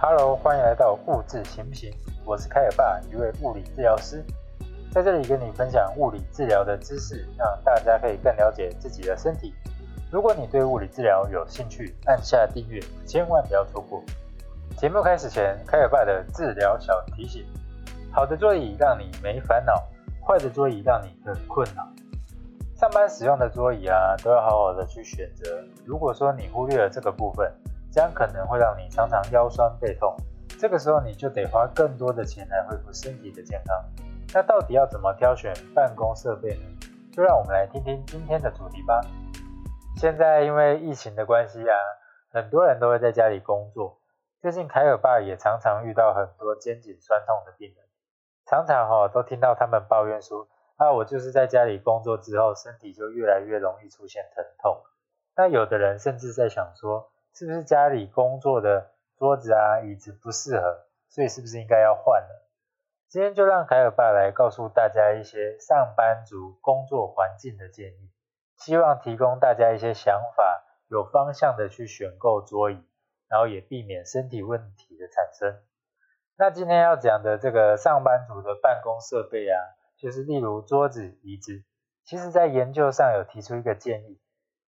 Hello，欢迎来到物质行不行？我是凯尔爸，一位物理治疗师，在这里跟你分享物理治疗的知识，让大家可以更了解自己的身体。如果你对物理治疗有兴趣，按下订阅，千万不要错过。节目开始前，凯尔爸的治疗小提醒：好的桌椅让你没烦恼，坏的桌椅让你很困扰。上班使用的桌椅啊，都要好好的去选择。如果说你忽略了这个部分，这样可能会让你常常腰酸背痛，这个时候你就得花更多的钱来恢复身体的健康。那到底要怎么挑选办公设备呢？就让我们来听听今天的主题吧。现在因为疫情的关系啊，很多人都会在家里工作。最近凯尔爸也常常遇到很多肩颈酸痛的病人，常常哈都听到他们抱怨说，啊我就是在家里工作之后，身体就越来越容易出现疼痛。那有的人甚至在想说，是不是家里工作的桌子啊、椅子不适合，所以是不是应该要换了？今天就让凯尔爸来告诉大家一些上班族工作环境的建议，希望提供大家一些想法，有方向的去选购桌椅，然后也避免身体问题的产生。那今天要讲的这个上班族的办公设备啊，就是例如桌子、椅子，其实在研究上有提出一个建议。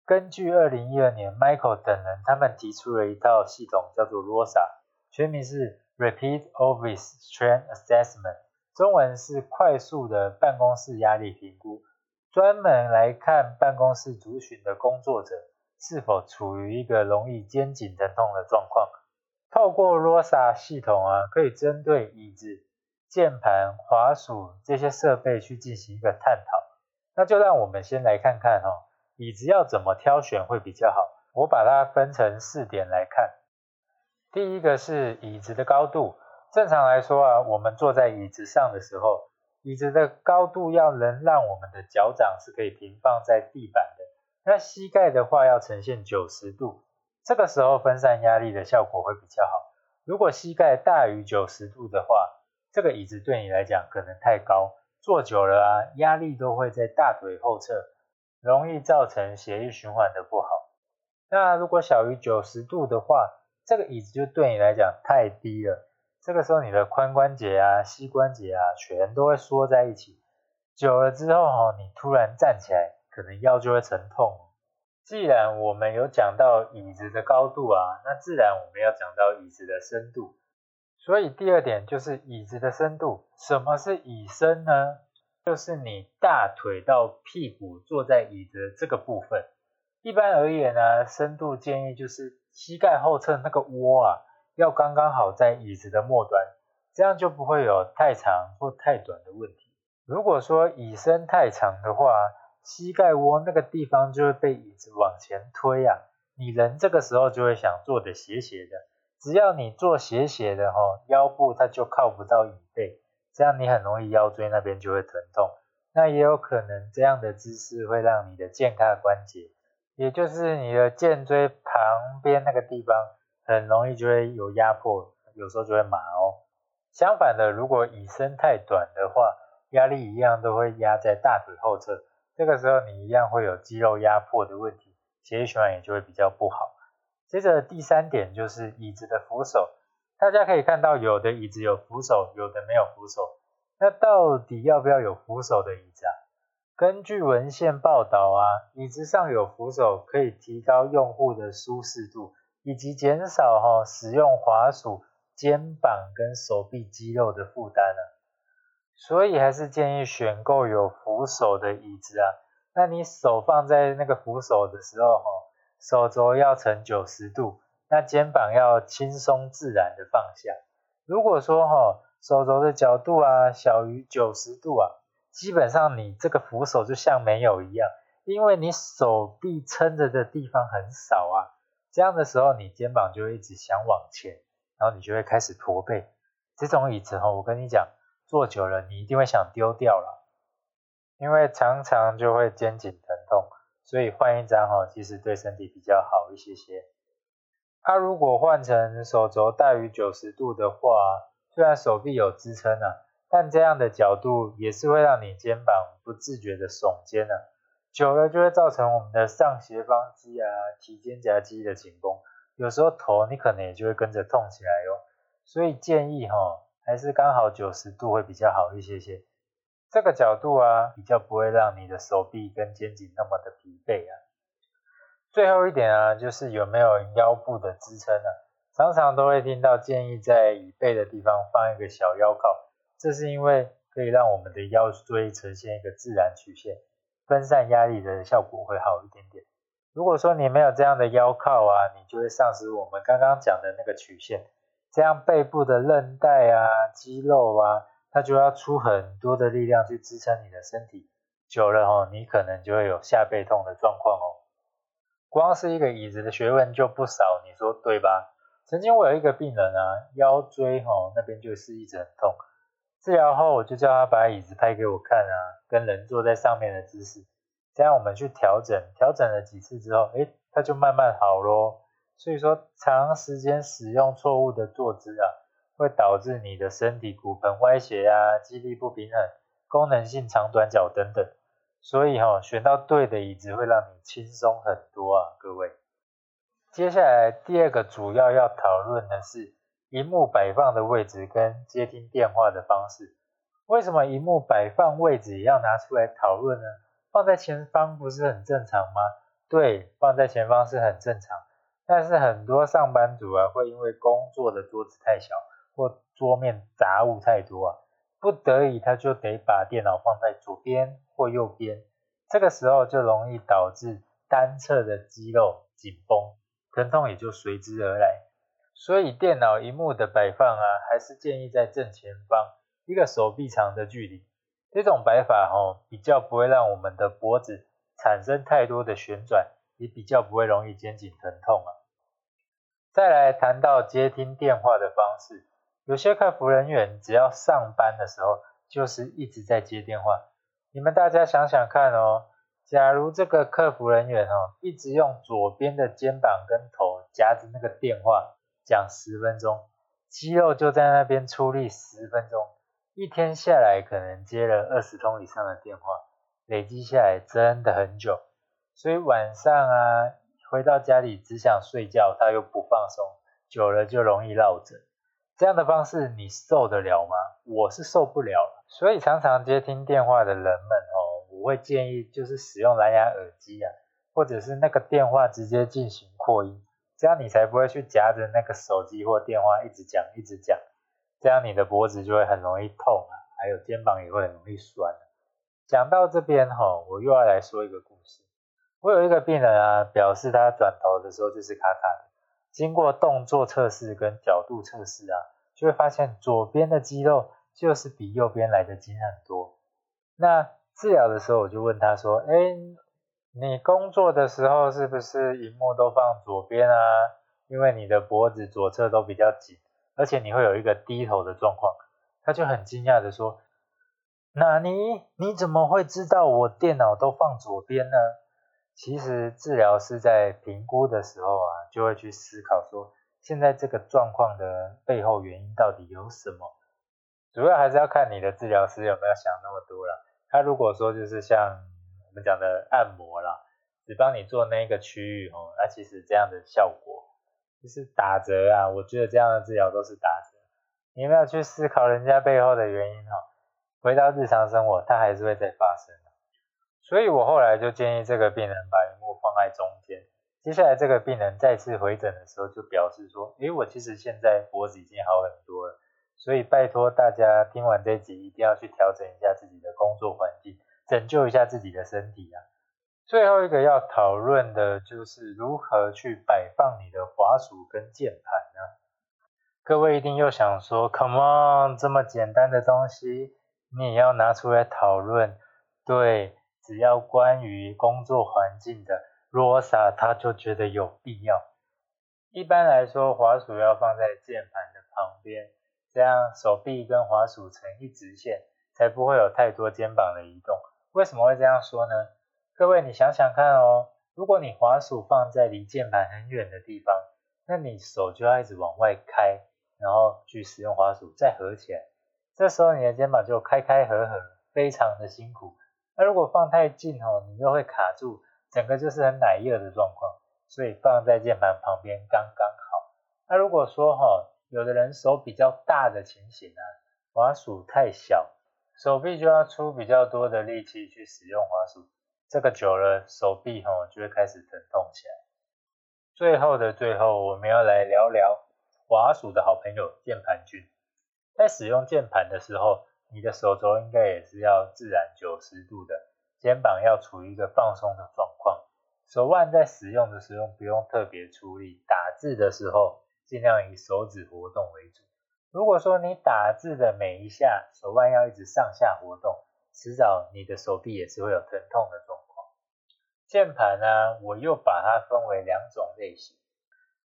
根据二零一二年 Michael 等人，他们提出了一套系统，叫做 ROSA，全名是 Rapid Office Strain Assessment，中文是快速的办公室压力评估，专门来看办公室族群的工作者是否处于一个容易肩颈疼痛的状况。透过 ROSA 系统啊，可以针对椅子、键盘、滑鼠这些设备去进行一个探讨。那就让我们先来看看哈。椅子要怎么挑选会比较好？我把它分成四点来看。第一个是椅子的高度。正常来说啊，我们坐在椅子上的时候，椅子的高度要能让我们的脚掌是可以平放在地板的。那膝盖的话要呈现九十度，这个时候分散压力的效果会比较好。如果膝盖大于九十度的话，这个椅子对你来讲可能太高，坐久了啊，压力都会在大腿后侧。容易造成血液循环的不好。那如果小于九十度的话，这个椅子就对你来讲太低了。这个时候你的髋关节啊、膝关节啊，全都会缩在一起。久了之后哈，你突然站起来，可能腰就会疼痛。既然我们有讲到椅子的高度啊，那自然我们要讲到椅子的深度。所以第二点就是椅子的深度。什么是椅深呢？就是你大腿到屁股坐在椅子这个部分，一般而言呢，深度建议就是膝盖后侧那个窝啊，要刚刚好在椅子的末端，这样就不会有太长或太短的问题。如果说椅身太长的话，膝盖窝那个地方就会被椅子往前推啊，你人这个时候就会想坐的斜斜的，只要你坐斜斜的哈，腰部它就靠不到椅背。这样你很容易腰椎那边就会疼痛，那也有可能这样的姿势会让你的健康关节，也就是你的肩椎旁边那个地方，很容易就会有压迫，有时候就会麻哦。相反的，如果椅身太短的话，压力一样都会压在大腿后侧，这个时候你一样会有肌肉压迫的问题，血液循环也就会比较不好。接着第三点就是椅子的扶手。大家可以看到，有的椅子有扶手，有的没有扶手。那到底要不要有扶手的椅子啊？根据文献报道啊，椅子上有扶手可以提高用户的舒适度，以及减少哈使用滑鼠肩膀跟手臂肌肉的负担啊。所以还是建议选购有扶手的椅子啊。那你手放在那个扶手的时候哈，手肘要呈九十度。那肩膀要轻松自然的放下。如果说哈手肘的角度啊小于九十度啊，基本上你这个扶手就像没有一样，因为你手臂撑着的地方很少啊。这样的时候你肩膀就会一直想往前，然后你就会开始驼背。这种椅子哈，我跟你讲，坐久了你一定会想丢掉了，因为常常就会肩颈疼痛，所以换一张哈，其实对身体比较好一些些。它如果换成手肘大于九十度的话，虽然手臂有支撑啊，但这样的角度也是会让你肩膀不自觉的耸肩啊，久了就会造成我们的上斜方肌啊、提肩胛肌的紧绷，有时候头你可能也就会跟着痛起来哟。所以建议哈，还是刚好九十度会比较好一些些。这个角度啊，比较不会让你的手臂跟肩颈那么的疲惫啊。最后一点啊，就是有没有腰部的支撑啊？常常都会听到建议在椅背的地方放一个小腰靠，这是因为可以让我们的腰椎呈现一个自然曲线，分散压力的效果会好一点点。如果说你没有这样的腰靠啊，你就会丧失我们刚刚讲的那个曲线，这样背部的韧带啊、肌肉啊。它就要出很多的力量去支撑你的身体，久了哦，你可能就会有下背痛的状况哦。光是一个椅子的学问就不少，你说对吧？曾经我有一个病人啊，腰椎哦那边就是一直很痛，治疗后我就叫他把椅子拍给我看啊，跟人坐在上面的姿势，这样我们去调整，调整了几次之后，诶，他就慢慢好咯。所以说，长时间使用错误的坐姿啊。会导致你的身体骨盆歪斜啊，肌力不平衡，功能性长短脚等等。所以哈，选到对的椅子会让你轻松很多啊，各位。接下来第二个主要要讨论的是荧幕摆放的位置跟接听电话的方式。为什么荧幕摆放位置也要拿出来讨论呢？放在前方不是很正常吗？对，放在前方是很正常。但是很多上班族啊，会因为工作的桌子太小。或桌面杂物太多啊，不得已他就得把电脑放在左边或右边，这个时候就容易导致单侧的肌肉紧绷，疼痛也就随之而来。所以电脑荧幕的摆放啊，还是建议在正前方一个手臂长的距离。这种摆法哦，比较不会让我们的脖子产生太多的旋转，也比较不会容易肩颈疼痛啊。再来谈到接听电话的方式。有些客服人员只要上班的时候，就是一直在接电话。你们大家想想看哦，假如这个客服人员哦，一直用左边的肩膀跟头夹着那个电话讲十分钟，肌肉就在那边出力十分钟，一天下来可能接了二十通以上的电话，累积下来真的很久。所以晚上啊，回到家里只想睡觉，他又不放松，久了就容易落枕。这样的方式你受得了吗？我是受不了。所以常常接听电话的人们哦，我会建议就是使用蓝牙耳机啊，或者是那个电话直接进行扩音，这样你才不会去夹着那个手机或电话一直讲一直讲，这样你的脖子就会很容易痛啊，还有肩膀也会很容易酸。讲到这边哈，我又要来说一个故事。我有一个病人啊，表示他转头的时候就是卡卡的。经过动作测试跟角度测试啊，就会发现左边的肌肉就是比右边来的紧很多。那治疗的时候，我就问他说：“哎，你工作的时候是不是荧幕都放左边啊？因为你的脖子左侧都比较紧，而且你会有一个低头的状况。”他就很惊讶的说：“那你你怎么会知道我电脑都放左边呢？”其实治疗师在评估的时候啊，就会去思考说，现在这个状况的背后原因到底有什么？主要还是要看你的治疗师有没有想那么多了。他如果说就是像我们讲的按摩啦，只帮你做那一个区域哦，那其实这样的效果就是打折啊。我觉得这样的治疗都是打折。你没有去思考人家背后的原因哈？回到日常生活，它还是会再发生。所以我后来就建议这个病人把荧幕放在中间。接下来这个病人再次回诊的时候，就表示说：“诶，我其实现在脖子已经好很多了。”所以拜托大家听完这集，一定要去调整一下自己的工作环境，拯救一下自己的身体啊！最后一个要讨论的就是如何去摆放你的滑鼠跟键盘呢？各位一定又想说：“Come on，这么简单的东西，你也要拿出来讨论？”对。只要关于工作环境的罗莎，他就觉得有必要。一般来说，滑鼠要放在键盘的旁边，这样手臂跟滑鼠成一直线，才不会有太多肩膀的移动。为什么会这样说呢？各位，你想想看哦，如果你滑鼠放在离键盘很远的地方，那你手就要一直往外开，然后去使用滑鼠再合起来，这时候你的肩膀就开开合合，非常的辛苦。那如果放太近哦，你又会卡住，整个就是很奶热的状况，所以放在键盘旁边刚刚好。那如果说哈，有的人手比较大的情形啊，滑鼠太小，手臂就要出比较多的力气去使用滑鼠，这个久了手臂吼就会开始疼痛起来。最后的最后，我们要来聊聊滑鼠的好朋友键盘君。在使用键盘的时候，你的手肘应该也是要自然九十度的，肩膀要处于一个放松的状况。手腕在使用的时候不用特别出力，打字的时候。尽量以手指活动为主。如果说你打字的每一下手腕要一直上下活动，迟早你的手臂也是会有疼痛的状况。键盘呢，我又把它分为两种类型。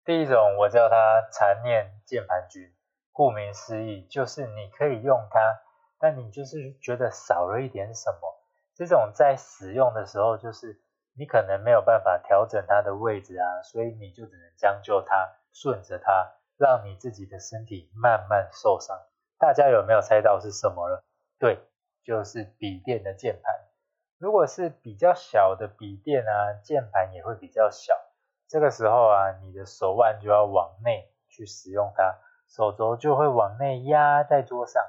第一种我叫它残念键盘君，顾名思义就是你可以用它，但你就是觉得少了一点什么。这种在使用的时候，就是你可能没有办法调整它的位置啊，所以你就只能将就它。顺着它，让你自己的身体慢慢受伤。大家有没有猜到是什么了？对，就是笔电的键盘。如果是比较小的笔电啊，键盘也会比较小。这个时候啊，你的手腕就要往内去使用它，手肘就会往内压在桌上。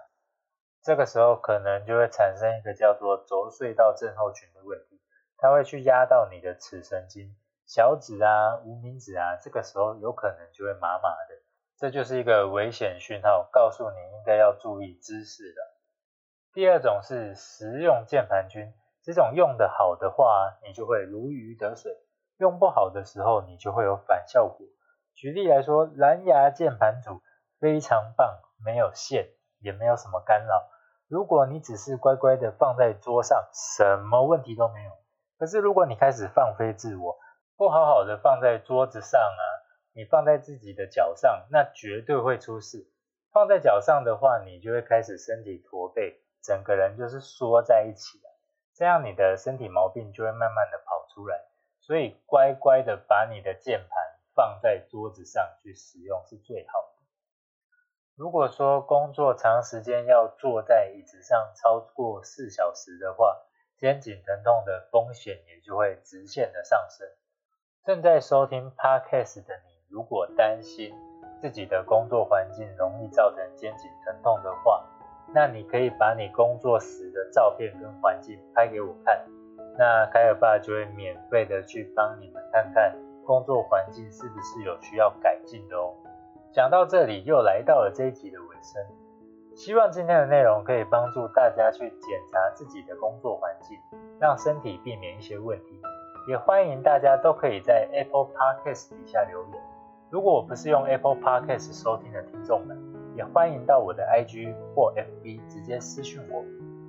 这个时候可能就会产生一个叫做轴隧道症候群的问题，它会去压到你的尺神经。小指啊，无名指啊，这个时候有可能就会麻麻的，这就是一个危险讯号，告诉你应该要注意姿势了。第二种是实用键盘君，这种用的好的话，你就会如鱼得水；用不好的时候，你就会有反效果。举例来说，蓝牙键盘组非常棒，没有线，也没有什么干扰。如果你只是乖乖的放在桌上，什么问题都没有。可是如果你开始放飞自我，不好好的放在桌子上啊，你放在自己的脚上，那绝对会出事。放在脚上的话，你就会开始身体驼背，整个人就是缩在一起了，这样你的身体毛病就会慢慢的跑出来。所以乖乖的把你的键盘放在桌子上去使用是最好的。如果说工作长时间要坐在椅子上超过四小时的话，肩颈疼痛的风险也就会直线的上升。正在收听 Podcast 的你，如果担心自己的工作环境容易造成肩颈疼痛的话，那你可以把你工作时的照片跟环境拍给我看，那凯尔爸就会免费的去帮你们看看工作环境是不是有需要改进的哦。讲到这里，又来到了这一集的尾声，希望今天的内容可以帮助大家去检查自己的工作环境，让身体避免一些问题。也欢迎大家都可以在 Apple Podcast 底下留言。如果我不是用 Apple Podcast 收听的听众们，也欢迎到我的 IG 或 FB 直接私讯我，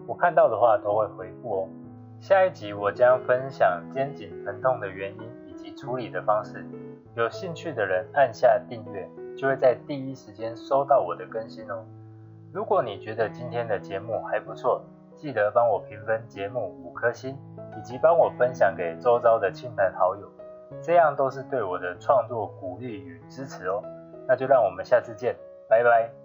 我看到的话都会回复哦。下一集我将分享肩颈疼痛的原因以及处理的方式。有兴趣的人按下订阅，就会在第一时间收到我的更新哦。如果你觉得今天的节目还不错，记得帮我评分节目五颗星。以及帮我分享给周遭的亲朋好友，这样都是对我的创作鼓励与支持哦。那就让我们下次见，拜拜。